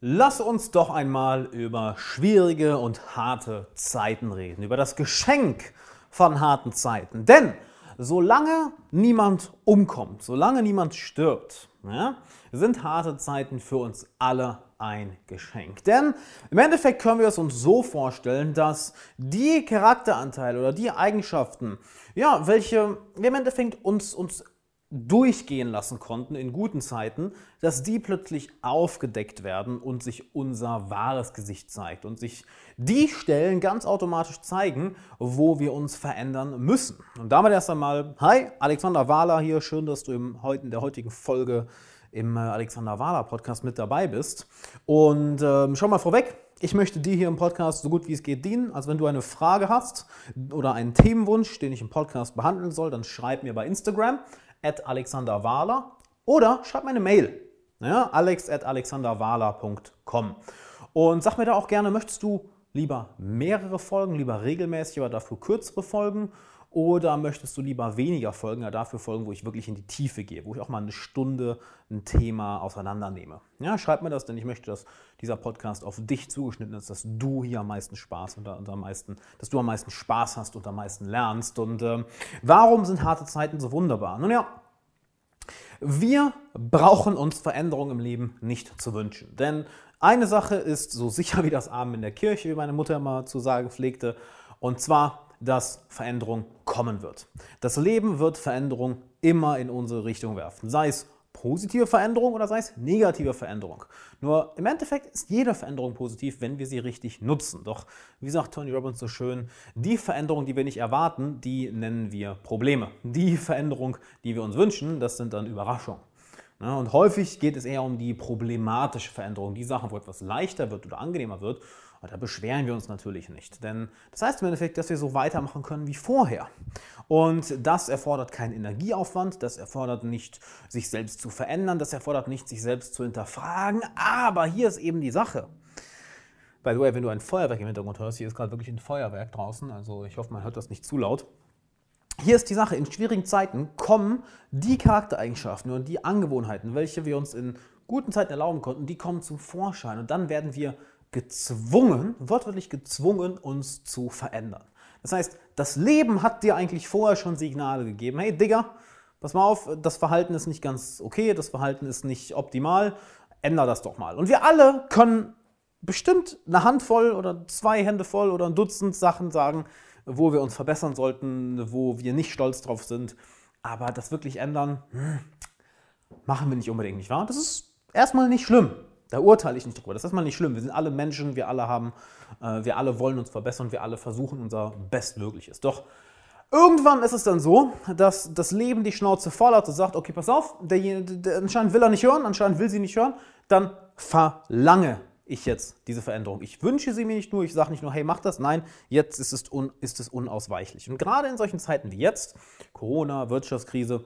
Lass uns doch einmal über schwierige und harte Zeiten reden, über das Geschenk von harten Zeiten. Denn solange niemand umkommt, solange niemand stirbt, ja, sind harte Zeiten für uns alle ein Geschenk. Denn im Endeffekt können wir es uns so vorstellen, dass die Charakteranteile oder die Eigenschaften, ja, welche im Endeffekt uns, uns durchgehen lassen konnten in guten Zeiten, dass die plötzlich aufgedeckt werden und sich unser wahres Gesicht zeigt und sich die Stellen ganz automatisch zeigen, wo wir uns verändern müssen. Und damit erst einmal, hi, Alexander Wahler hier, schön, dass du im, in der heutigen Folge im äh, Alexander Wahler Podcast mit dabei bist. Und ähm, schau mal vorweg, ich möchte dir hier im Podcast so gut wie es geht dienen. Also wenn du eine Frage hast oder einen Themenwunsch, den ich im Podcast behandeln soll, dann schreib mir bei Instagram at alexanderwahler oder schreib mir eine Mail. Ja, alex at alexanderwahler.com. Und sag mir da auch gerne, möchtest du lieber mehrere Folgen, lieber regelmäßig, aber dafür kürzere Folgen? Oder möchtest du lieber weniger Folgen, ja dafür Folgen, wo ich wirklich in die Tiefe gehe, wo ich auch mal eine Stunde ein Thema auseinandernehme? Ja, schreib mir das, denn ich möchte, dass dieser Podcast auf dich zugeschnitten ist, dass du hier am meisten Spaß und, und am meisten, dass du am meisten Spaß hast und am meisten lernst. Und ähm, warum sind harte Zeiten so wunderbar? Nun ja, wir brauchen uns Veränderungen im Leben nicht zu wünschen. Denn eine Sache ist so sicher wie das Abend in der Kirche, wie meine Mutter immer zu sagen pflegte, und zwar dass Veränderung kommen wird. Das Leben wird Veränderung immer in unsere Richtung werfen, sei es positive Veränderung oder sei es negative Veränderung. Nur im Endeffekt ist jede Veränderung positiv, wenn wir sie richtig nutzen. Doch wie sagt Tony Robbins so schön, die Veränderung, die wir nicht erwarten, die nennen wir Probleme. Die Veränderung, die wir uns wünschen, das sind dann Überraschungen. Und häufig geht es eher um die problematische Veränderung, die Sachen, wo etwas leichter wird oder angenehmer wird. Und da beschweren wir uns natürlich nicht. Denn das heißt im Endeffekt, dass wir so weitermachen können wie vorher. Und das erfordert keinen Energieaufwand, das erfordert nicht, sich selbst zu verändern, das erfordert nicht, sich selbst zu hinterfragen. Aber hier ist eben die Sache. By the way, wenn du ein Feuerwerk im Hintergrund hörst, hier ist gerade wirklich ein Feuerwerk draußen, also ich hoffe, man hört das nicht zu laut. Hier ist die Sache, in schwierigen Zeiten kommen die Charaktereigenschaften und die Angewohnheiten, welche wir uns in guten Zeiten erlauben konnten, die kommen zum Vorschein und dann werden wir gezwungen, wortwörtlich gezwungen, uns zu verändern. Das heißt, das Leben hat dir eigentlich vorher schon Signale gegeben. Hey Digga, pass mal auf, das Verhalten ist nicht ganz okay, das Verhalten ist nicht optimal, änder das doch mal. Und wir alle können bestimmt eine Handvoll oder zwei Hände voll oder ein Dutzend Sachen sagen, wo wir uns verbessern sollten, wo wir nicht stolz drauf sind. Aber das wirklich ändern, hm, machen wir nicht unbedingt, nicht wahr? Das ist erstmal nicht schlimm. Da urteile ich nicht drüber. Das ist mal nicht schlimm. Wir sind alle Menschen, wir alle haben, äh, wir alle wollen uns verbessern, wir alle versuchen unser Bestmögliches. Doch irgendwann ist es dann so, dass das Leben die Schnauze voll hat und sagt, okay, pass auf, der, der, anscheinend will er nicht hören, anscheinend will sie nicht hören, dann verlange ich jetzt diese Veränderung. Ich wünsche sie mir nicht nur, ich sage nicht nur, hey, mach das, nein, jetzt ist es, un, ist es unausweichlich. Und gerade in solchen Zeiten wie jetzt, Corona, Wirtschaftskrise,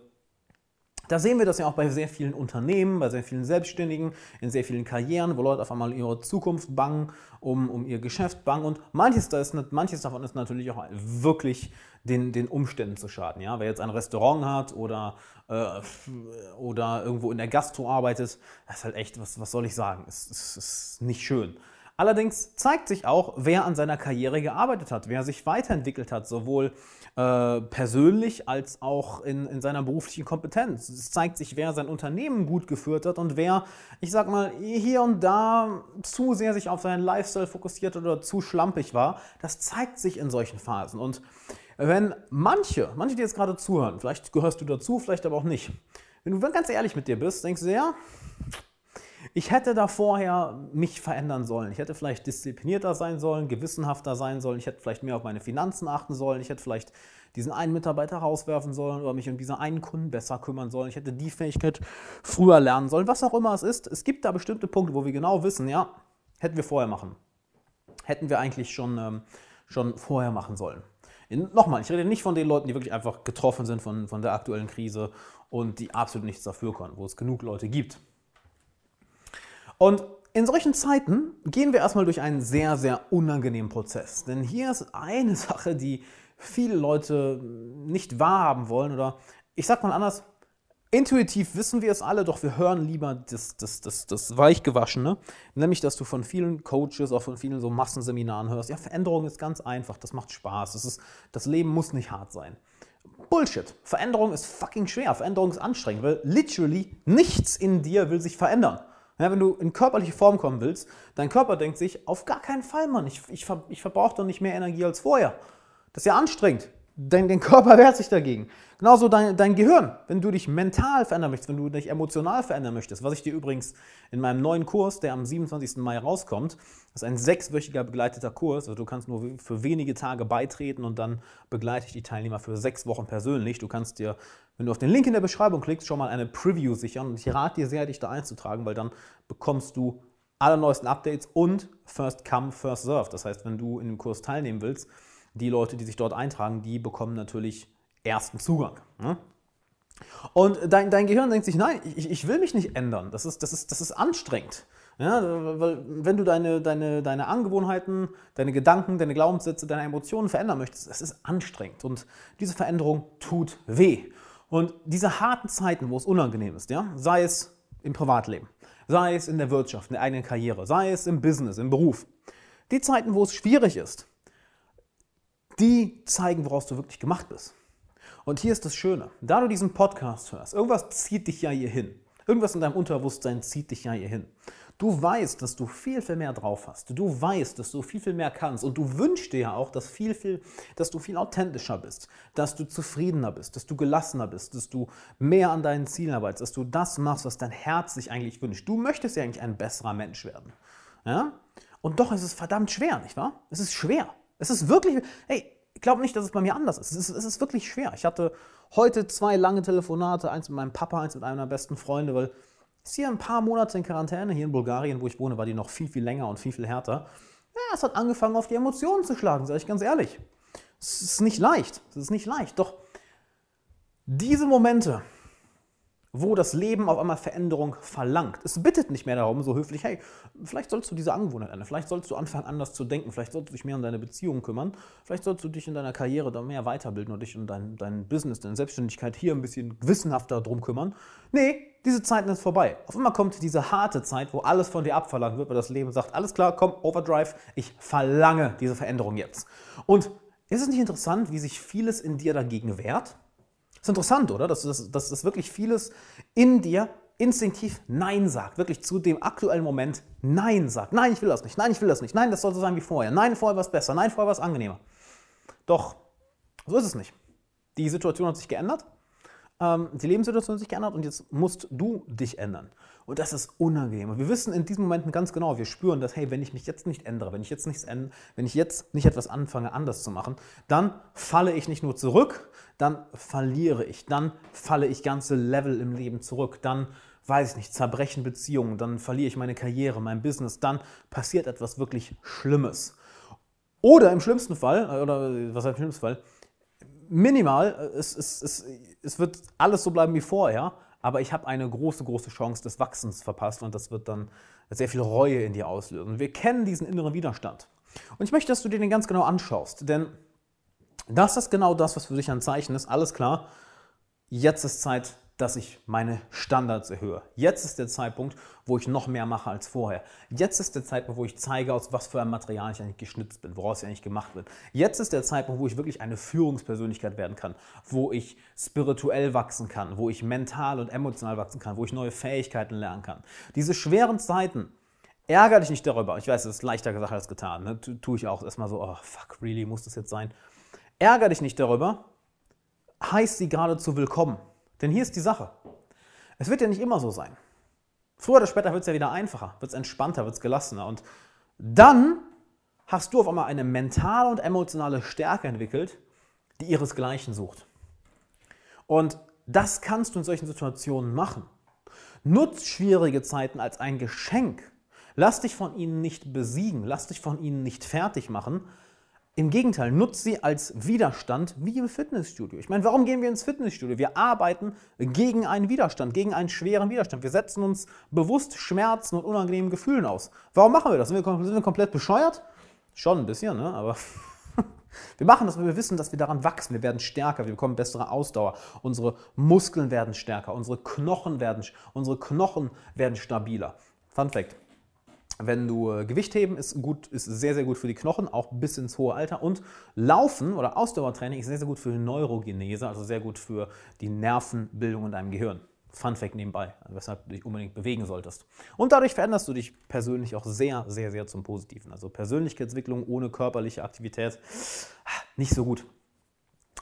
da sehen wir das ja auch bei sehr vielen Unternehmen, bei sehr vielen Selbstständigen, in sehr vielen Karrieren, wo Leute auf einmal ihre Zukunft bangen, um, um ihr Geschäft bangen. Und manches, da ist, manches davon ist natürlich auch wirklich den, den Umständen zu schaden. Ja? Wer jetzt ein Restaurant hat oder, äh, oder irgendwo in der Gastro arbeitet, das ist halt echt, was, was soll ich sagen, es, es ist nicht schön. Allerdings zeigt sich auch, wer an seiner Karriere gearbeitet hat, wer sich weiterentwickelt hat, sowohl äh, persönlich als auch in, in seiner beruflichen Kompetenz. Es zeigt sich, wer sein Unternehmen gut geführt hat und wer, ich sag mal, hier und da zu sehr sich auf seinen Lifestyle fokussiert oder zu schlampig war. Das zeigt sich in solchen Phasen. Und wenn manche, manche, die jetzt gerade zuhören, vielleicht gehörst du dazu, vielleicht aber auch nicht, wenn du ganz ehrlich mit dir bist, denkst du, ja, ich hätte da vorher mich verändern sollen. Ich hätte vielleicht disziplinierter sein sollen, gewissenhafter sein sollen. Ich hätte vielleicht mehr auf meine Finanzen achten sollen. Ich hätte vielleicht diesen einen Mitarbeiter rauswerfen sollen oder mich um diesen einen Kunden besser kümmern sollen. Ich hätte die Fähigkeit früher lernen sollen. Was auch immer es ist. Es gibt da bestimmte Punkte, wo wir genau wissen, ja, hätten wir vorher machen. Hätten wir eigentlich schon, ähm, schon vorher machen sollen. Nochmal, ich rede nicht von den Leuten, die wirklich einfach getroffen sind von, von der aktuellen Krise und die absolut nichts dafür können, wo es genug Leute gibt. Und in solchen Zeiten gehen wir erstmal durch einen sehr, sehr unangenehmen Prozess. Denn hier ist eine Sache, die viele Leute nicht wahrhaben wollen oder ich sag mal anders, Intuitiv wissen wir es alle, doch wir hören lieber das, das, das, das Weichgewaschene, nämlich dass du von vielen Coaches, auch von vielen so Massenseminaren hörst, ja, Veränderung ist ganz einfach, das macht Spaß, das, ist, das Leben muss nicht hart sein. Bullshit. Veränderung ist fucking schwer, Veränderung ist anstrengend, weil literally nichts in dir will sich verändern. Ja, wenn du in körperliche Form kommen willst, dein Körper denkt sich, auf gar keinen Fall, Mann, ich, ich, ich verbrauche doch nicht mehr Energie als vorher. Das ist ja anstrengend. Dein, dein Körper wehrt sich dagegen. Genauso dein, dein Gehirn. Wenn du dich mental verändern möchtest, wenn du dich emotional verändern möchtest, was ich dir übrigens in meinem neuen Kurs, der am 27. Mai rauskommt, das ist ein sechswöchiger begleiteter Kurs. Also du kannst nur für wenige Tage beitreten und dann begleite ich die Teilnehmer für sechs Wochen persönlich. Du kannst dir, wenn du auf den Link in der Beschreibung klickst, schon mal eine Preview sichern. Und ich rate dir sehr, dich da einzutragen, weil dann bekommst du alle neuesten Updates und First Come, First Serve. Das heißt, wenn du in dem Kurs teilnehmen willst, die Leute, die sich dort eintragen, die bekommen natürlich ersten Zugang. Ne? Und dein, dein Gehirn denkt sich, nein, ich, ich will mich nicht ändern. Das ist, das ist, das ist anstrengend. Ja, weil wenn du deine, deine, deine Angewohnheiten, deine Gedanken, deine Glaubenssätze, deine Emotionen verändern möchtest, es ist anstrengend. Und diese Veränderung tut weh. Und diese harten Zeiten, wo es unangenehm ist, ja, sei es im Privatleben, sei es in der Wirtschaft, in der eigenen Karriere, sei es im Business, im Beruf, die Zeiten, wo es schwierig ist, die zeigen, woraus du wirklich gemacht bist. Und hier ist das Schöne, da du diesen Podcast hörst, irgendwas zieht dich ja hier hin. Irgendwas in deinem Unterbewusstsein zieht dich ja hier hin. Du weißt, dass du viel, viel mehr drauf hast. Du weißt, dass du viel, viel mehr kannst. Und du wünschst dir ja auch, dass, viel, viel, dass du viel authentischer bist, dass du zufriedener bist, dass du gelassener bist, dass du mehr an deinen Zielen arbeitest, dass du das machst, was dein Herz sich eigentlich wünscht. Du möchtest ja eigentlich ein besserer Mensch werden. Ja? Und doch ist es verdammt schwer, nicht wahr? Es ist schwer. Es ist wirklich, hey, ich glaube nicht, dass es bei mir anders ist. Es, ist. es ist wirklich schwer. Ich hatte heute zwei lange Telefonate, eins mit meinem Papa, eins mit einem meiner besten Freunde, weil es hier ein paar Monate in Quarantäne, hier in Bulgarien, wo ich wohne, war die noch viel, viel länger und viel, viel härter. Ja, es hat angefangen, auf die Emotionen zu schlagen, sage ich ganz ehrlich. Es ist nicht leicht. Es ist nicht leicht. Doch diese Momente, wo das Leben auf einmal Veränderung verlangt. Es bittet nicht mehr darum, so höflich, hey, vielleicht sollst du diese Angewohnheit ändern, vielleicht sollst du anfangen, anders zu denken, vielleicht sollst du dich mehr um deine Beziehungen kümmern, vielleicht sollst du dich in deiner Karriere da mehr weiterbilden und dich um dein, dein Business, deine Selbstständigkeit hier ein bisschen gewissenhafter drum kümmern. Nee, diese Zeit ist vorbei. Auf einmal kommt diese harte Zeit, wo alles von dir abverlangt wird, weil das Leben sagt, alles klar, komm, Overdrive, ich verlange diese Veränderung jetzt. Und ist es nicht interessant, wie sich vieles in dir dagegen wehrt? Das ist interessant, oder? Dass, dass, dass das wirklich vieles in dir instinktiv Nein sagt, wirklich zu dem aktuellen Moment Nein sagt. Nein, ich will das nicht. Nein, ich will das nicht. Nein, das soll so sein wie vorher. Nein, vorher war es besser. Nein, vorher war es angenehmer. Doch, so ist es nicht. Die Situation hat sich geändert. Ähm, die Lebenssituation sich geändert und jetzt musst du dich ändern. Und das ist unangenehm. Und wir wissen in diesen Momenten ganz genau, wir spüren, dass, hey, wenn ich mich jetzt nicht ändere, wenn ich jetzt nichts ändere, wenn ich jetzt nicht etwas anfange, anders zu machen, dann falle ich nicht nur zurück, dann verliere ich, dann falle ich ganze Level im Leben zurück, dann weiß ich nicht, zerbrechen Beziehungen, dann verliere ich meine Karriere, mein Business, dann passiert etwas wirklich Schlimmes. Oder im schlimmsten Fall, oder was heißt im schlimmsten Fall, minimal, es, es, es, es wird alles so bleiben wie vorher, aber ich habe eine große, große Chance des Wachsens verpasst und das wird dann sehr viel Reue in dir auslösen. Wir kennen diesen inneren Widerstand. Und ich möchte, dass du dir den ganz genau anschaust, denn das ist genau das, was für dich ein Zeichen ist. Alles klar, jetzt ist Zeit, dass ich meine Standards erhöhe. Jetzt ist der Zeitpunkt, wo ich noch mehr mache als vorher. Jetzt ist der Zeitpunkt, wo ich zeige, aus was für einem Material ich eigentlich geschnitzt bin, woraus ich eigentlich gemacht bin. Jetzt ist der Zeitpunkt, wo ich wirklich eine Führungspersönlichkeit werden kann, wo ich spirituell wachsen kann, wo ich mental und emotional wachsen kann, wo ich neue Fähigkeiten lernen kann. Diese schweren Zeiten, ärgere dich nicht darüber. Ich weiß, es ist leichter gesagt als getan. Ne? Tue ich auch erstmal so, oh fuck, really, muss das jetzt sein? Ärger dich nicht darüber, heißt sie geradezu willkommen. Denn hier ist die Sache. Es wird ja nicht immer so sein. Früher oder später wird es ja wieder einfacher, wird es entspannter, wird es gelassener. Und dann hast du auf einmal eine mentale und emotionale Stärke entwickelt, die ihresgleichen sucht. Und das kannst du in solchen Situationen machen. Nutz schwierige Zeiten als ein Geschenk. Lass dich von ihnen nicht besiegen, lass dich von ihnen nicht fertig machen, im Gegenteil, nutzt sie als Widerstand wie im Fitnessstudio. Ich meine, warum gehen wir ins Fitnessstudio? Wir arbeiten gegen einen Widerstand, gegen einen schweren Widerstand. Wir setzen uns bewusst Schmerzen und unangenehmen Gefühlen aus. Warum machen wir das? Sind wir, sind wir komplett bescheuert? Schon ein bisschen, ne? aber Wir machen das, weil wir wissen, dass wir daran wachsen. Wir werden stärker, wir bekommen bessere Ausdauer. Unsere Muskeln werden stärker, unsere Knochen werden, unsere Knochen werden stabiler. Fun Fact. Wenn du äh, Gewicht heben, ist, gut, ist sehr, sehr gut für die Knochen, auch bis ins hohe Alter. Und Laufen oder Ausdauertraining ist sehr, sehr gut für die Neurogenese, also sehr gut für die Nervenbildung in deinem Gehirn. Fun Fact nebenbei, weshalb du dich unbedingt bewegen solltest. Und dadurch veränderst du dich persönlich auch sehr, sehr, sehr zum Positiven. Also Persönlichkeitsentwicklung ohne körperliche Aktivität, nicht so gut.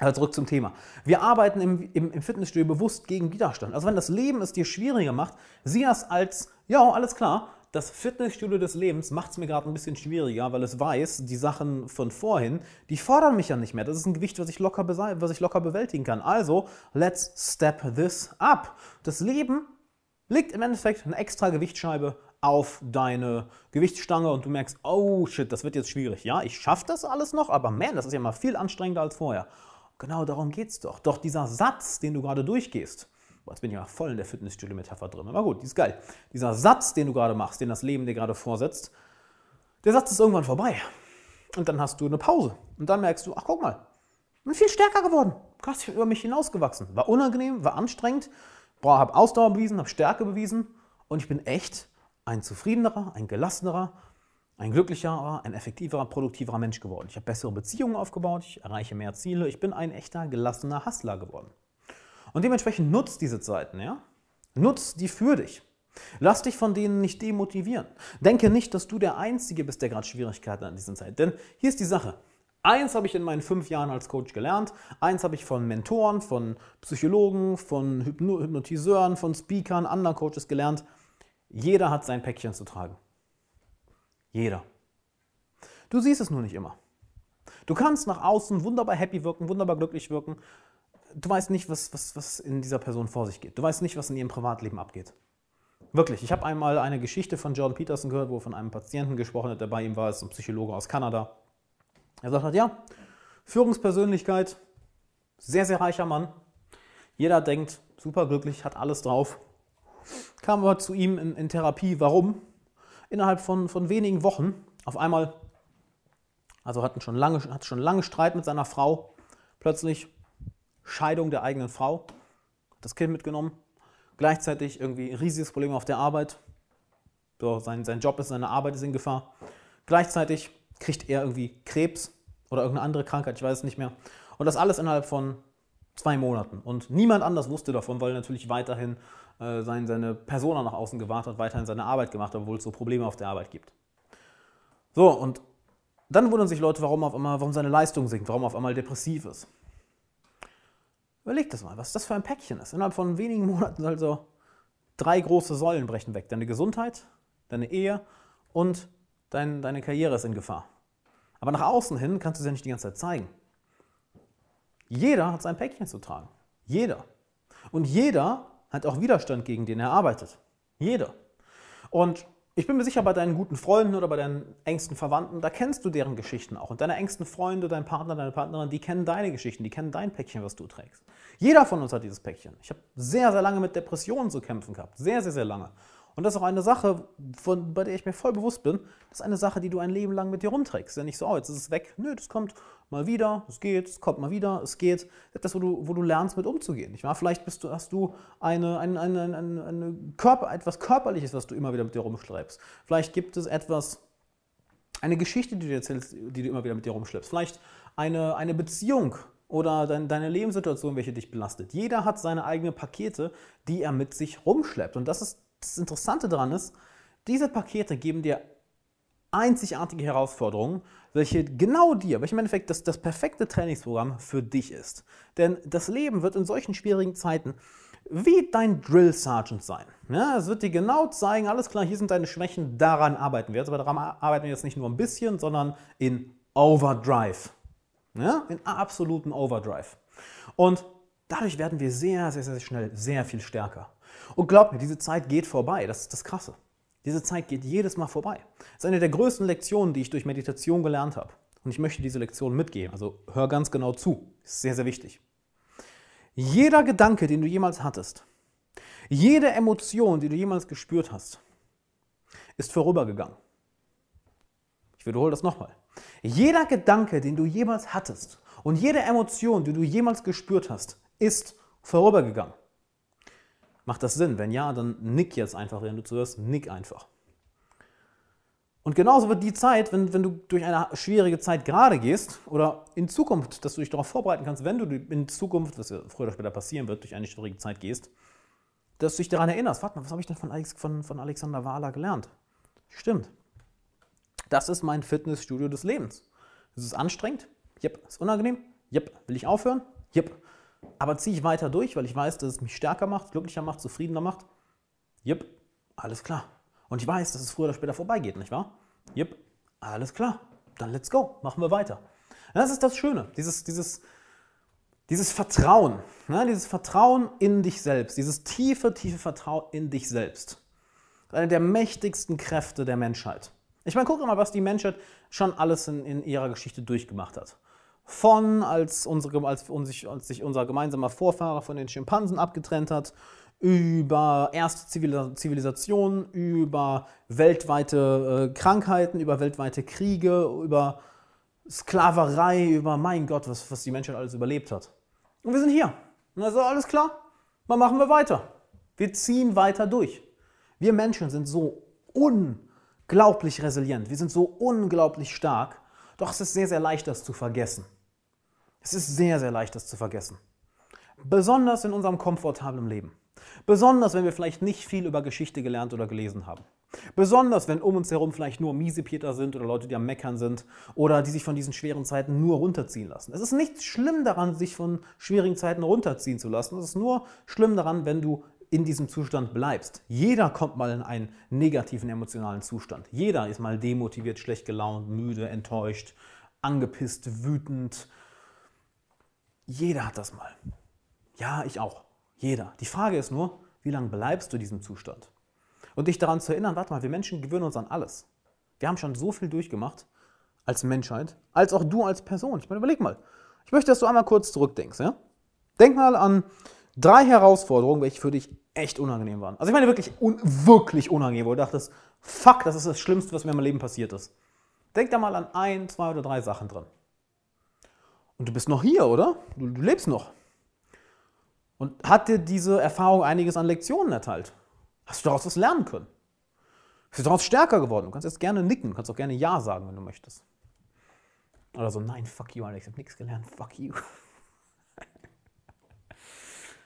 Also zurück zum Thema. Wir arbeiten im, im, im, Fitnessstudio bewusst gegen Widerstand. Also wenn das Leben es dir schwieriger macht, sieh das als, ja, alles klar, das Fitnessstudio des Lebens macht es mir gerade ein bisschen schwieriger, weil es weiß, die Sachen von vorhin, die fordern mich ja nicht mehr. Das ist ein Gewicht, was ich locker, was ich locker bewältigen kann. Also, let's step this up. Das Leben legt im Endeffekt eine extra Gewichtsscheibe auf deine Gewichtsstange und du merkst, oh shit, das wird jetzt schwierig. Ja, ich schaffe das alles noch, aber man, das ist ja mal viel anstrengender als vorher. Genau darum geht es doch. Doch dieser Satz, den du gerade durchgehst, Boah, jetzt bin ich ja voll in der Fitnessstudio-Metapher drin. Aber gut, die ist geil. Dieser Satz, den du gerade machst, den das Leben dir gerade vorsetzt, der Satz ist irgendwann vorbei. Und dann hast du eine Pause. Und dann merkst du, ach guck mal, bin viel stärker geworden. Krass, ich bin über mich hinausgewachsen. War unangenehm, war anstrengend, habe Ausdauer bewiesen, habe Stärke bewiesen. Und ich bin echt ein zufriedenerer, ein gelassenerer, ein glücklicherer, ein effektiverer, produktiverer Mensch geworden. Ich habe bessere Beziehungen aufgebaut, ich erreiche mehr Ziele, ich bin ein echter, gelassener Hustler geworden. Und dementsprechend nutzt diese Zeiten, ja? Nutzt die für dich. Lass dich von denen nicht demotivieren. Denke nicht, dass du der Einzige bist, der gerade Schwierigkeiten in dieser Zeit. Denn hier ist die Sache. Eins habe ich in meinen fünf Jahren als Coach gelernt. Eins habe ich von Mentoren, von Psychologen, von Hypnotiseuren, von Speakern, anderen Coaches gelernt. Jeder hat sein Päckchen zu tragen. Jeder. Du siehst es nur nicht immer. Du kannst nach außen wunderbar happy wirken, wunderbar glücklich wirken du weißt nicht, was, was, was in dieser Person vor sich geht. Du weißt nicht, was in ihrem Privatleben abgeht. Wirklich. Ich habe einmal eine Geschichte von Jordan Peterson gehört, wo von einem Patienten gesprochen hat, der bei ihm war, ist ein Psychologe aus Kanada. Er sagt, ja, Führungspersönlichkeit, sehr, sehr reicher Mann. Jeder denkt, super glücklich, hat alles drauf. Kam aber zu ihm in, in Therapie. Warum? Innerhalb von, von wenigen Wochen auf einmal, also hatten schon lange, hat schon lange Streit mit seiner Frau. Plötzlich Scheidung der eigenen Frau, das Kind mitgenommen, gleichzeitig irgendwie ein riesiges Problem auf der Arbeit. So, sein, sein Job ist, seine Arbeit ist in Gefahr. Gleichzeitig kriegt er irgendwie Krebs oder irgendeine andere Krankheit, ich weiß es nicht mehr. Und das alles innerhalb von zwei Monaten. Und niemand anders wusste davon, weil er natürlich weiterhin äh, sein, seine Persona nach außen gewahrt hat, weiterhin seine Arbeit gemacht hat, obwohl es so Probleme auf der Arbeit gibt. So, und dann wundern sich Leute, warum auf einmal, warum seine Leistung sinkt, warum auf einmal depressiv ist. Überleg das mal, was das für ein Päckchen ist. Innerhalb von wenigen Monaten also drei große Säulen brechen weg. Deine Gesundheit, deine Ehe und dein, deine Karriere ist in Gefahr. Aber nach außen hin kannst du es ja nicht die ganze Zeit zeigen. Jeder hat sein Päckchen zu tragen. Jeder. Und jeder hat auch Widerstand, gegen den er arbeitet. Jeder. Und ich bin mir sicher, bei deinen guten Freunden oder bei deinen engsten Verwandten, da kennst du deren Geschichten auch. Und deine engsten Freunde, dein Partner, deine Partnerin, die kennen deine Geschichten, die kennen dein Päckchen, was du trägst. Jeder von uns hat dieses Päckchen. Ich habe sehr, sehr lange mit Depressionen zu kämpfen gehabt. Sehr, sehr, sehr lange. Und das ist auch eine Sache, von, bei der ich mir voll bewusst bin. Das ist eine Sache, die du ein Leben lang mit dir rumträgst. Ja nicht so, oh, jetzt ist es weg. Nö, das kommt mal wieder, es geht, es kommt mal wieder, es geht. Das wo du, wo du lernst, mit umzugehen. Nicht wahr? Vielleicht bist du, hast du eine, eine, eine, eine, eine Körper, etwas Körperliches, was du immer wieder mit dir rumschleppst. Vielleicht gibt es etwas, eine Geschichte, die du erzählst, die du immer wieder mit dir rumschleppst. Vielleicht eine, eine Beziehung oder dein, deine Lebenssituation, welche dich belastet. Jeder hat seine eigenen Pakete, die er mit sich rumschleppt. Und das ist das Interessante daran ist, diese Pakete geben dir einzigartige Herausforderungen, welche genau dir, welche im Endeffekt das, das perfekte Trainingsprogramm für dich ist. Denn das Leben wird in solchen schwierigen Zeiten wie dein Drill Sergeant sein. Ja, es wird dir genau zeigen, alles klar, hier sind deine Schwächen, daran arbeiten wir. Also daran arbeiten wir jetzt nicht nur ein bisschen, sondern in Overdrive. Ja, in absoluten Overdrive. Und dadurch werden wir sehr, sehr, sehr schnell sehr viel stärker. Und glaub mir, diese Zeit geht vorbei. Das ist das Krasse. Diese Zeit geht jedes Mal vorbei. Das ist eine der größten Lektionen, die ich durch Meditation gelernt habe. Und ich möchte diese Lektion mitgeben. Also hör ganz genau zu. Ist sehr, sehr wichtig. Jeder Gedanke, den du jemals hattest, jede Emotion, die du jemals gespürt hast, ist vorübergegangen. Ich wiederhole das nochmal. Jeder Gedanke, den du jemals hattest und jede Emotion, die du jemals gespürt hast, ist vorübergegangen. Macht das Sinn? Wenn ja, dann nick jetzt einfach, wenn du zuhörst, nick einfach. Und genauso wird die Zeit, wenn, wenn du durch eine schwierige Zeit gerade gehst oder in Zukunft, dass du dich darauf vorbereiten kannst, wenn du in Zukunft, was ja früher oder später passieren wird, durch eine schwierige Zeit gehst, dass du dich daran erinnerst, warte mal, was habe ich denn von, Alex, von, von Alexander Wahler gelernt? Stimmt. Das ist mein Fitnessstudio des Lebens. Es ist anstrengend, yep. Ist unangenehm, yep. Will ich aufhören, yep. Aber ziehe ich weiter durch, weil ich weiß, dass es mich stärker macht, glücklicher macht, zufriedener macht, yep. Alles klar. Und ich weiß, dass es früher oder später vorbeigeht, nicht wahr? Yep. Alles klar. Dann let's go. Machen wir weiter. Das ist das Schöne, dieses, dieses, dieses Vertrauen, ne? dieses Vertrauen in dich selbst, dieses tiefe, tiefe Vertrauen in dich selbst. Eine der mächtigsten Kräfte der Menschheit. Ich meine, guck mal, was die Menschheit schon alles in, in ihrer Geschichte durchgemacht hat. Von, als, unsere, als, als sich unser gemeinsamer Vorfahrer von den Schimpansen abgetrennt hat, über erste Zivilisation, über weltweite äh, Krankheiten, über weltweite Kriege, über Sklaverei, über mein Gott, was, was die Menschheit alles überlebt hat. Und wir sind hier. Also alles klar, dann machen wir weiter. Wir ziehen weiter durch. Wir Menschen sind so un unglaublich resilient, wir sind so unglaublich stark, doch es ist sehr, sehr leicht, das zu vergessen. Es ist sehr, sehr leicht, das zu vergessen. Besonders in unserem komfortablen Leben. Besonders, wenn wir vielleicht nicht viel über Geschichte gelernt oder gelesen haben. Besonders, wenn um uns herum vielleicht nur Miesepieter sind oder Leute, die am Meckern sind oder die sich von diesen schweren Zeiten nur runterziehen lassen. Es ist nichts schlimm daran, sich von schwierigen Zeiten runterziehen zu lassen. Es ist nur schlimm daran, wenn du in diesem Zustand bleibst. Jeder kommt mal in einen negativen emotionalen Zustand. Jeder ist mal demotiviert, schlecht gelaunt, müde, enttäuscht, angepisst, wütend. Jeder hat das mal. Ja, ich auch. Jeder. Die Frage ist nur, wie lange bleibst du in diesem Zustand? Und dich daran zu erinnern, warte mal, wir Menschen gewöhnen uns an alles. Wir haben schon so viel durchgemacht als Menschheit, als auch du als Person. Ich meine, überleg mal. Ich möchte, dass du einmal kurz zurückdenkst. Ja? Denk mal an Drei Herausforderungen, welche für dich echt unangenehm waren. Also ich meine wirklich, un wirklich unangenehm, wo du dachtest, fuck, das ist das Schlimmste, was mir in meinem Leben passiert ist. Denk da mal an ein, zwei oder drei Sachen drin. Und du bist noch hier, oder? Du, du lebst noch. Und hat dir diese Erfahrung einiges an Lektionen erteilt? Hast du daraus was lernen können? Bist du daraus stärker geworden? Du kannst jetzt gerne nicken, du kannst auch gerne Ja sagen, wenn du möchtest. Oder so, nein, fuck you, Alex, ich habe nichts gelernt, fuck you.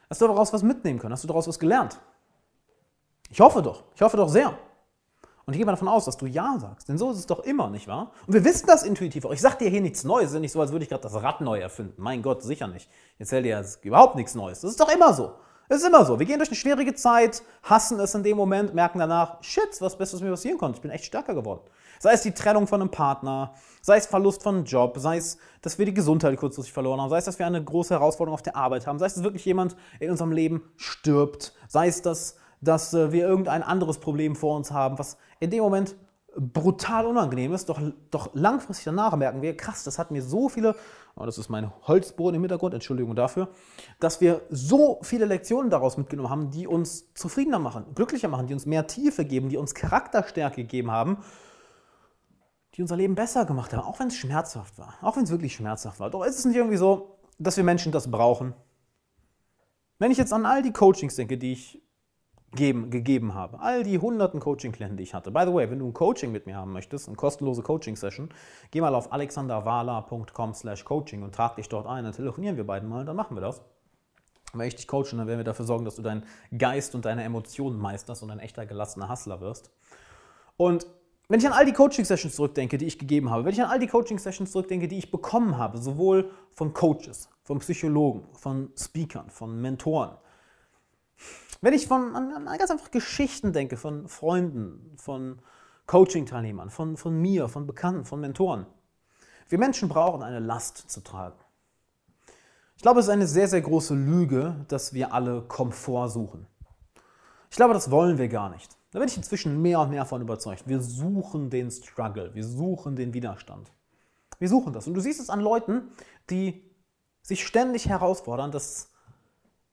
Hast du daraus was mitnehmen können? Hast du daraus was gelernt? Ich hoffe doch. Ich hoffe doch sehr. Und ich gehe mal davon aus, dass du Ja sagst. Denn so ist es doch immer, nicht wahr? Und wir wissen das intuitiv auch. Ich sage dir hier nichts Neues. Es ist nicht so, als würde ich gerade das Rad neu erfinden. Mein Gott, sicher nicht. Ich erzähle dir jetzt überhaupt nichts Neues. Das ist doch immer so. Es ist immer so. Wir gehen durch eine schwierige Zeit, hassen es in dem Moment, merken danach, shit, was Bestes mir passieren konnte. Ich bin echt stärker geworden. Sei es die Trennung von einem Partner, sei es Verlust von einem Job, sei es, dass wir die Gesundheit kurzfristig verloren haben, sei es, dass wir eine große Herausforderung auf der Arbeit haben, sei es, dass wirklich jemand in unserem Leben stirbt, sei es, dass, dass äh, wir irgendein anderes Problem vor uns haben, was in dem Moment brutal unangenehm ist, doch, doch langfristig danach merken wir, krass, das hat mir so viele, oh, das ist mein Holzboden im Hintergrund, Entschuldigung dafür, dass wir so viele Lektionen daraus mitgenommen haben, die uns zufriedener machen, glücklicher machen, die uns mehr Tiefe geben, die uns Charakterstärke gegeben haben die unser Leben besser gemacht haben, auch wenn es schmerzhaft war. Auch wenn es wirklich schmerzhaft war. Doch ist es nicht irgendwie so, dass wir Menschen das brauchen? Wenn ich jetzt an all die Coachings denke, die ich geben, gegeben habe, all die hunderten Coaching-Klienten, die ich hatte. By the way, wenn du ein Coaching mit mir haben möchtest, eine kostenlose Coaching-Session, geh mal auf alexanderwala.com slash coaching und trag dich dort ein, dann telefonieren wir beiden mal, dann machen wir das. Wenn ich dich coachen, dann werden wir dafür sorgen, dass du deinen Geist und deine Emotionen meisterst und ein echter gelassener Hustler wirst. Und wenn ich an all die Coaching-Sessions zurückdenke, die ich gegeben habe, wenn ich an all die Coaching-Sessions zurückdenke, die ich bekommen habe, sowohl von Coaches, von Psychologen, von Speakern, von Mentoren, wenn ich von, an, an ganz einfach Geschichten denke, von Freunden, von Coaching-Teilnehmern, von, von mir, von Bekannten, von Mentoren, wir Menschen brauchen eine Last zu tragen. Ich glaube, es ist eine sehr, sehr große Lüge, dass wir alle Komfort suchen. Ich glaube, das wollen wir gar nicht. Da bin ich inzwischen mehr und mehr von überzeugt. Wir suchen den Struggle, wir suchen den Widerstand. Wir suchen das. Und du siehst es an Leuten, die sich ständig herausfordern, dass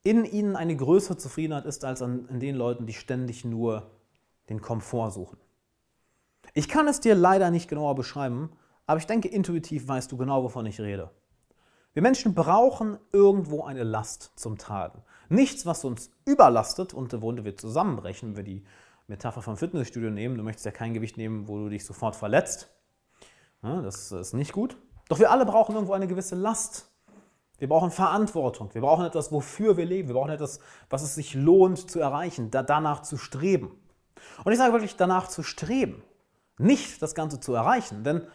in ihnen eine größere Zufriedenheit ist als an, an den Leuten, die ständig nur den Komfort suchen. Ich kann es dir leider nicht genauer beschreiben, aber ich denke, intuitiv weißt du genau, wovon ich rede. Wir Menschen brauchen irgendwo eine Last zum Tragen. Nichts, was uns überlastet und worunter wir zusammenbrechen, wenn wir die Metapher vom Fitnessstudio nehmen. Du möchtest ja kein Gewicht nehmen, wo du dich sofort verletzt. Das ist nicht gut. Doch wir alle brauchen irgendwo eine gewisse Last. Wir brauchen Verantwortung. Wir brauchen etwas, wofür wir leben. Wir brauchen etwas, was es sich lohnt zu erreichen, da, danach zu streben. Und ich sage wirklich, danach zu streben. Nicht das Ganze zu erreichen. Denn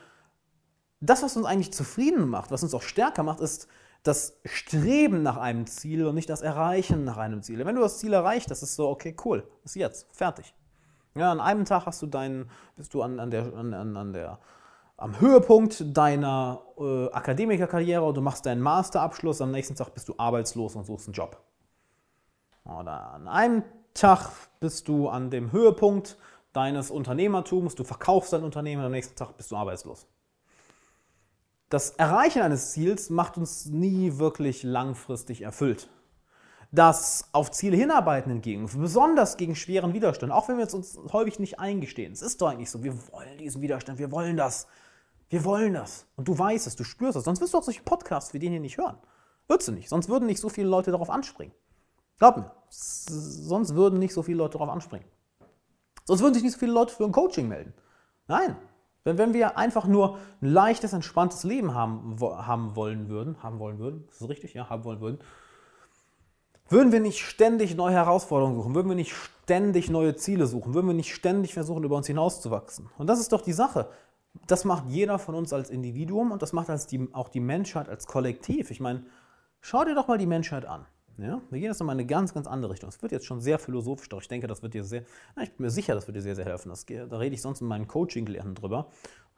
das, was uns eigentlich zufrieden macht, was uns auch stärker macht, ist das Streben nach einem Ziel und nicht das Erreichen nach einem Ziel. Wenn du das Ziel erreicht, das ist so, okay, cool, ist jetzt, fertig. Ja, an einem Tag hast du deinen, bist du an, an der, an, an der, am Höhepunkt deiner äh, Akademikerkarriere du machst deinen Masterabschluss, am nächsten Tag bist du arbeitslos und suchst einen Job. Oder an einem Tag bist du an dem Höhepunkt deines Unternehmertums, du verkaufst dein Unternehmen, am nächsten Tag bist du arbeitslos das Erreichen eines Ziels macht uns nie wirklich langfristig erfüllt. Das auf Ziele hinarbeiten hingegen, besonders gegen schweren Widerstand, auch wenn wir es uns häufig nicht eingestehen, es ist doch eigentlich so, wir wollen diesen Widerstand, wir wollen das, wir wollen das. Und du weißt es, du spürst es, sonst wirst du auch solche Podcasts wie den hier nicht hören. Würdest du nicht, sonst würden nicht so viele Leute darauf anspringen. Glaub mir, sonst würden nicht so viele Leute darauf anspringen. Sonst würden sich nicht so viele Leute für ein Coaching melden. Nein, wenn, wenn wir einfach nur ein leichtes, entspanntes Leben haben, haben wollen würden, haben wollen würden, ist das richtig? Ja, haben wollen würden, würden wir nicht ständig neue Herausforderungen suchen, würden wir nicht ständig neue Ziele suchen, würden wir nicht ständig versuchen, über uns hinauszuwachsen. Und das ist doch die Sache. Das macht jeder von uns als Individuum und das macht als die, auch die Menschheit als Kollektiv. Ich meine, schau dir doch mal die Menschheit an. Ja? Wir gehen jetzt nochmal in eine ganz, ganz andere Richtung. Es wird jetzt schon sehr philosophisch, doch ich denke, das wird dir sehr, na, ich bin mir sicher, das wird dir sehr, sehr helfen. Das, da rede ich sonst in meinen Coaching-Lernen drüber.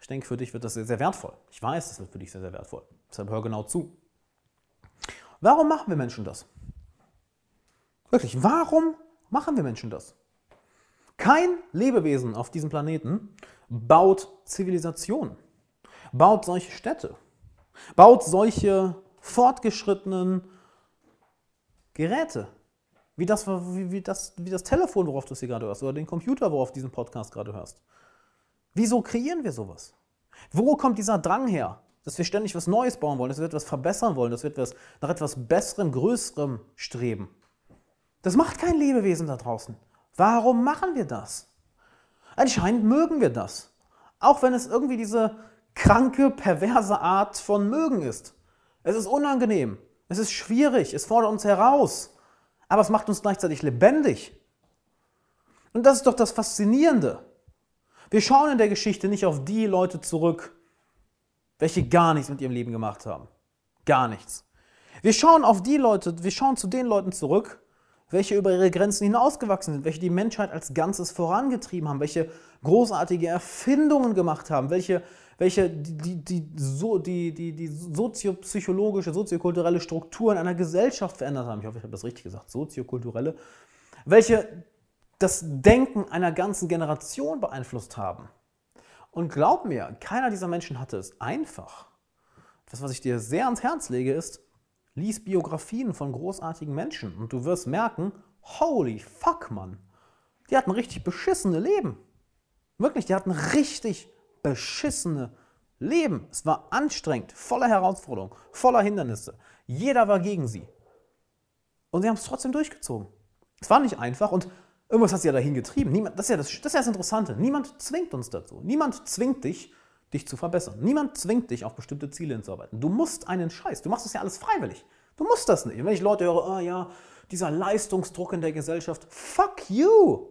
Ich denke, für dich wird das sehr, sehr wertvoll. Ich weiß, das wird für dich sehr, sehr wertvoll. Deshalb hör genau zu. Warum machen wir Menschen das? Wirklich, warum machen wir Menschen das? Kein Lebewesen auf diesem Planeten baut Zivilisation, baut solche Städte, baut solche fortgeschrittenen Geräte. Wie das, wie, wie, das, wie das Telefon, worauf du es hier gerade hörst, oder den Computer, worauf du diesen Podcast gerade hörst. Wieso kreieren wir sowas? Wo kommt dieser Drang her, dass wir ständig was Neues bauen wollen, dass wir etwas verbessern wollen, dass wir etwas, nach etwas Besserem, Größerem streben? Das macht kein Lebewesen da draußen. Warum machen wir das? Anscheinend mögen wir das. Auch wenn es irgendwie diese kranke, perverse Art von Mögen ist. Es ist unangenehm. Es ist schwierig, es fordert uns heraus, aber es macht uns gleichzeitig lebendig. Und das ist doch das Faszinierende. Wir schauen in der Geschichte nicht auf die Leute zurück, welche gar nichts mit ihrem Leben gemacht haben. Gar nichts. Wir schauen auf die Leute, wir schauen zu den Leuten zurück, welche über ihre Grenzen hinausgewachsen sind, welche die Menschheit als Ganzes vorangetrieben haben, welche großartige Erfindungen gemacht haben, welche welche die, die, die, die, die soziopsychologische, soziokulturelle Strukturen einer Gesellschaft verändert haben. Ich hoffe, ich habe das richtig gesagt, soziokulturelle, welche das Denken einer ganzen Generation beeinflusst haben. Und glaub mir, keiner dieser Menschen hatte es einfach. Das, was ich dir sehr ans Herz lege, ist, lies Biografien von großartigen Menschen und du wirst merken, holy fuck, Mann, die hatten richtig beschissene Leben. Wirklich, die hatten richtig beschissene Leben. Es war anstrengend, voller Herausforderungen, voller Hindernisse. Jeder war gegen sie. Und sie haben es trotzdem durchgezogen. Es war nicht einfach und irgendwas hat sie ja dahin getrieben. Niemand, das, ist ja das, das ist ja das Interessante. Niemand zwingt uns dazu. Niemand zwingt dich, dich zu verbessern. Niemand zwingt dich, auf bestimmte Ziele hinzuarbeiten. Du musst einen Scheiß. Du machst das ja alles freiwillig. Du musst das nicht. Und wenn ich Leute höre, oh ja, dieser Leistungsdruck in der Gesellschaft, fuck you.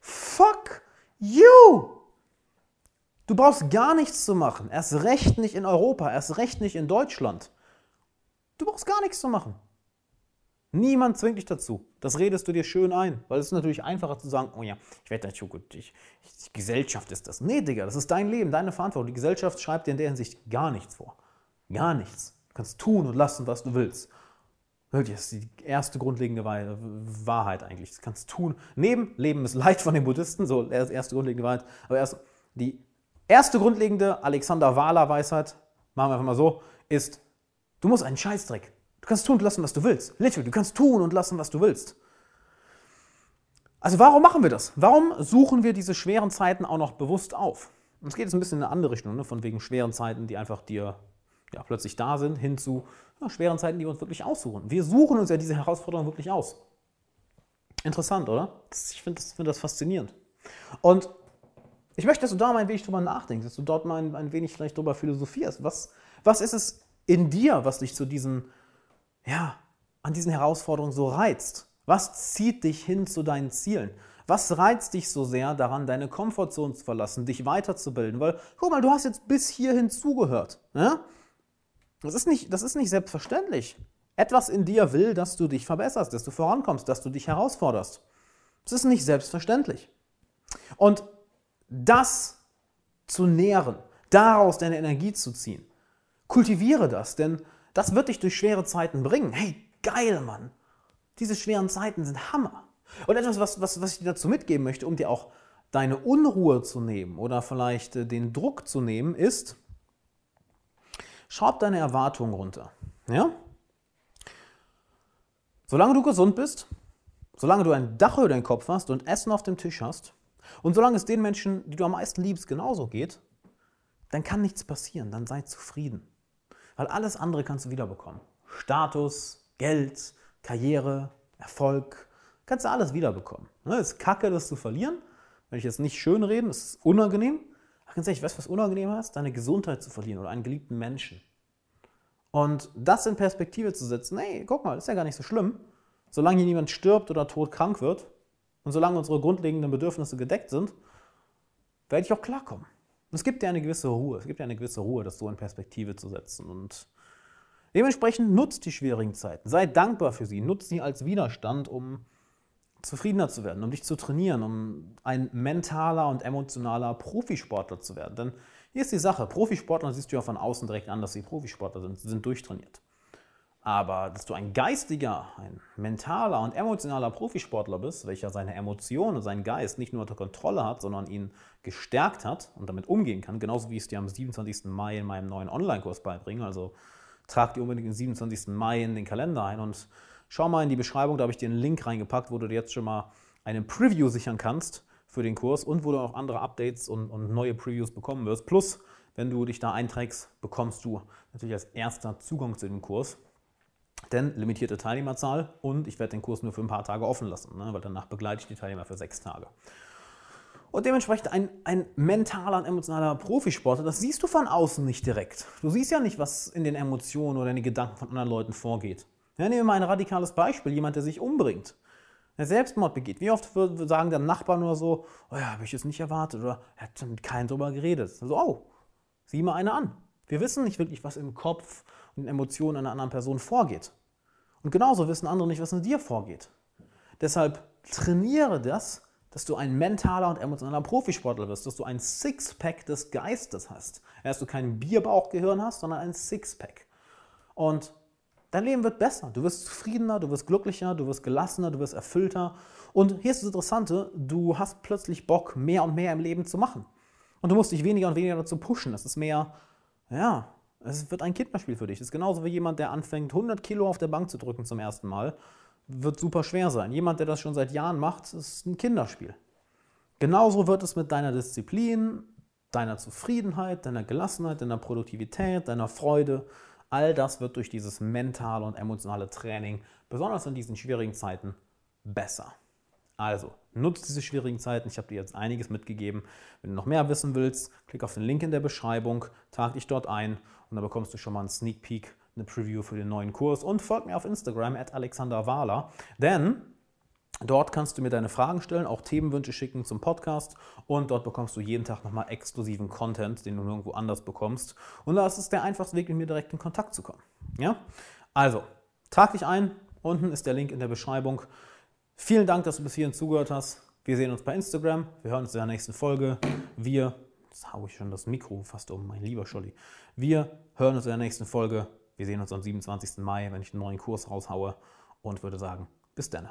Fuck you. Du brauchst gar nichts zu machen. Erst recht nicht in Europa, erst recht nicht in Deutschland. Du brauchst gar nichts zu machen. Niemand zwingt dich dazu. Das redest du dir schön ein, weil es ist natürlich einfacher zu sagen, oh ja, ich werde dazu gut, ich, die Gesellschaft ist das. Nee, Digga, das ist dein Leben, deine Verantwortung. Die Gesellschaft schreibt dir in der Hinsicht gar nichts vor. Gar nichts. Du kannst tun und lassen, was du willst. Wirklich, das ist die erste grundlegende Wahrheit eigentlich. Du kannst tun. Neben Leben ist Leid von den Buddhisten, so erste grundlegende Wahrheit, aber erst die Erste grundlegende Alexander Wahler Weisheit, machen wir einfach mal so, ist, du musst einen Scheißdreck. Du kannst tun und lassen, was du willst. Literally, du kannst tun und lassen, was du willst. Also warum machen wir das? Warum suchen wir diese schweren Zeiten auch noch bewusst auf? es geht jetzt ein bisschen in eine andere Richtung, ne? von wegen schweren Zeiten, die einfach dir ja, plötzlich da sind, hin zu ja, schweren Zeiten, die wir uns wirklich aussuchen. Wir suchen uns ja diese Herausforderungen wirklich aus. Interessant, oder? Ich finde das, find das faszinierend. Und ich möchte, dass du da mal ein wenig drüber nachdenkst, dass du dort mal ein, ein wenig vielleicht drüber philosophierst. Was, was ist es in dir, was dich zu diesen, ja, an diesen Herausforderungen so reizt? Was zieht dich hin zu deinen Zielen? Was reizt dich so sehr daran, deine Komfortzone zu verlassen, dich weiterzubilden? Weil, guck mal, du hast jetzt bis hierhin zugehört. Ja? Das, ist nicht, das ist nicht selbstverständlich. Etwas in dir will, dass du dich verbesserst, dass du vorankommst, dass du dich herausforderst. Das ist nicht selbstverständlich. Und das zu nähren, daraus deine Energie zu ziehen, kultiviere das, denn das wird dich durch schwere Zeiten bringen. Hey, geil, Mann. Diese schweren Zeiten sind Hammer. Und etwas, was, was, was ich dir dazu mitgeben möchte, um dir auch deine Unruhe zu nehmen oder vielleicht äh, den Druck zu nehmen, ist, schraub deine Erwartungen runter. Ja? Solange du gesund bist, solange du ein Dach über deinen Kopf hast und Essen auf dem Tisch hast und solange es den Menschen, die du am meisten liebst, genauso geht, dann kann nichts passieren, dann sei zufrieden. Weil alles andere kannst du wiederbekommen. Status, Geld, Karriere, Erfolg, kannst du alles wiederbekommen. Es ne, ist kacke, das zu verlieren. Wenn ich jetzt nicht schön reden, ist unangenehm. Aber ganz ehrlich, weißt du, was unangenehm ist? Deine Gesundheit zu verlieren oder einen geliebten Menschen. Und das in Perspektive zu setzen, hey, guck mal, ist ja gar nicht so schlimm. Solange hier niemand stirbt oder todkrank wird und solange unsere grundlegenden Bedürfnisse gedeckt sind, werde ich auch klarkommen. Und es gibt dir eine gewisse Ruhe. Es gibt dir eine gewisse Ruhe, das so in Perspektive zu setzen. Und dementsprechend nutzt die schwierigen Zeiten. Sei dankbar für sie. Nutzt sie als Widerstand, um zufriedener zu werden, um dich zu trainieren, um ein mentaler und emotionaler Profisportler zu werden. Denn hier ist die Sache, Profisportler siehst du ja von außen direkt an, dass sie Profisportler sind, sie sind durchtrainiert. Aber dass du ein geistiger, ein mentaler und emotionaler Profisportler bist, welcher seine Emotionen und seinen Geist nicht nur unter Kontrolle hat, sondern ihn gestärkt hat und damit umgehen kann, genauso wie ich es dir am 27. Mai in meinem neuen Online-Kurs beibringe. Also trag dir unbedingt den 27. Mai in den Kalender ein und schau mal in die Beschreibung, da habe ich dir einen Link reingepackt, wo du dir jetzt schon mal einen Preview sichern kannst für den Kurs und wo du auch andere Updates und, und neue Previews bekommen wirst. Plus, wenn du dich da einträgst, bekommst du natürlich als erster Zugang zu dem Kurs. Denn limitierte Teilnehmerzahl und ich werde den Kurs nur für ein paar Tage offen lassen, ne, weil danach begleite ich die Teilnehmer für sechs Tage. Und dementsprechend ein, ein mentaler und emotionaler Profisportler, das siehst du von außen nicht direkt. Du siehst ja nicht, was in den Emotionen oder in den Gedanken von anderen Leuten vorgeht. Ja, nehmen wir mal ein radikales Beispiel, jemand, der sich umbringt der Selbstmord begeht. Wie oft sagen der Nachbarn oder so, oh ja, habe ich jetzt nicht erwartet oder er hat mit keinem drüber geredet. So, oh, sieh mal eine an. Wir wissen nicht wirklich, was im Kopf und Emotionen einer anderen Person vorgeht. Und genauso wissen andere nicht, was in dir vorgeht. Deshalb trainiere das, dass du ein mentaler und emotionaler Profisportler wirst, dass du ein Sixpack des Geistes hast. Dass du kein Bierbauchgehirn hast, sondern ein Sixpack. Und Dein Leben wird besser. Du wirst zufriedener, du wirst glücklicher, du wirst gelassener, du wirst erfüllter. Und hier ist das Interessante, du hast plötzlich Bock, mehr und mehr im Leben zu machen. Und du musst dich weniger und weniger dazu pushen. Das ist mehr, ja, es wird ein Kinderspiel für dich. Das ist genauso wie jemand, der anfängt, 100 Kilo auf der Bank zu drücken zum ersten Mal. Wird super schwer sein. Jemand, der das schon seit Jahren macht, ist ein Kinderspiel. Genauso wird es mit deiner Disziplin, deiner Zufriedenheit, deiner Gelassenheit, deiner Produktivität, deiner Freude, All das wird durch dieses mentale und emotionale Training, besonders in diesen schwierigen Zeiten, besser. Also, nutzt diese schwierigen Zeiten. Ich habe dir jetzt einiges mitgegeben. Wenn du noch mehr wissen willst, klick auf den Link in der Beschreibung, trag dich dort ein und dann bekommst du schon mal einen Sneak Peek, eine Preview für den neuen Kurs und folg mir auf Instagram at Alexander Wahler, denn Dort kannst du mir deine Fragen stellen, auch Themenwünsche schicken zum Podcast und dort bekommst du jeden Tag nochmal exklusiven Content, den du nirgendwo anders bekommst. Und das ist der einfachste Weg, mit mir direkt in Kontakt zu kommen. Ja? Also, trag dich ein. Unten ist der Link in der Beschreibung. Vielen Dank, dass du bis hierhin zugehört hast. Wir sehen uns bei Instagram. Wir hören uns in der nächsten Folge. Wir, jetzt haue ich schon das Mikro fast um, mein lieber Scholli. Wir hören uns in der nächsten Folge. Wir sehen uns am 27. Mai, wenn ich einen neuen Kurs raushaue und würde sagen, bis dann.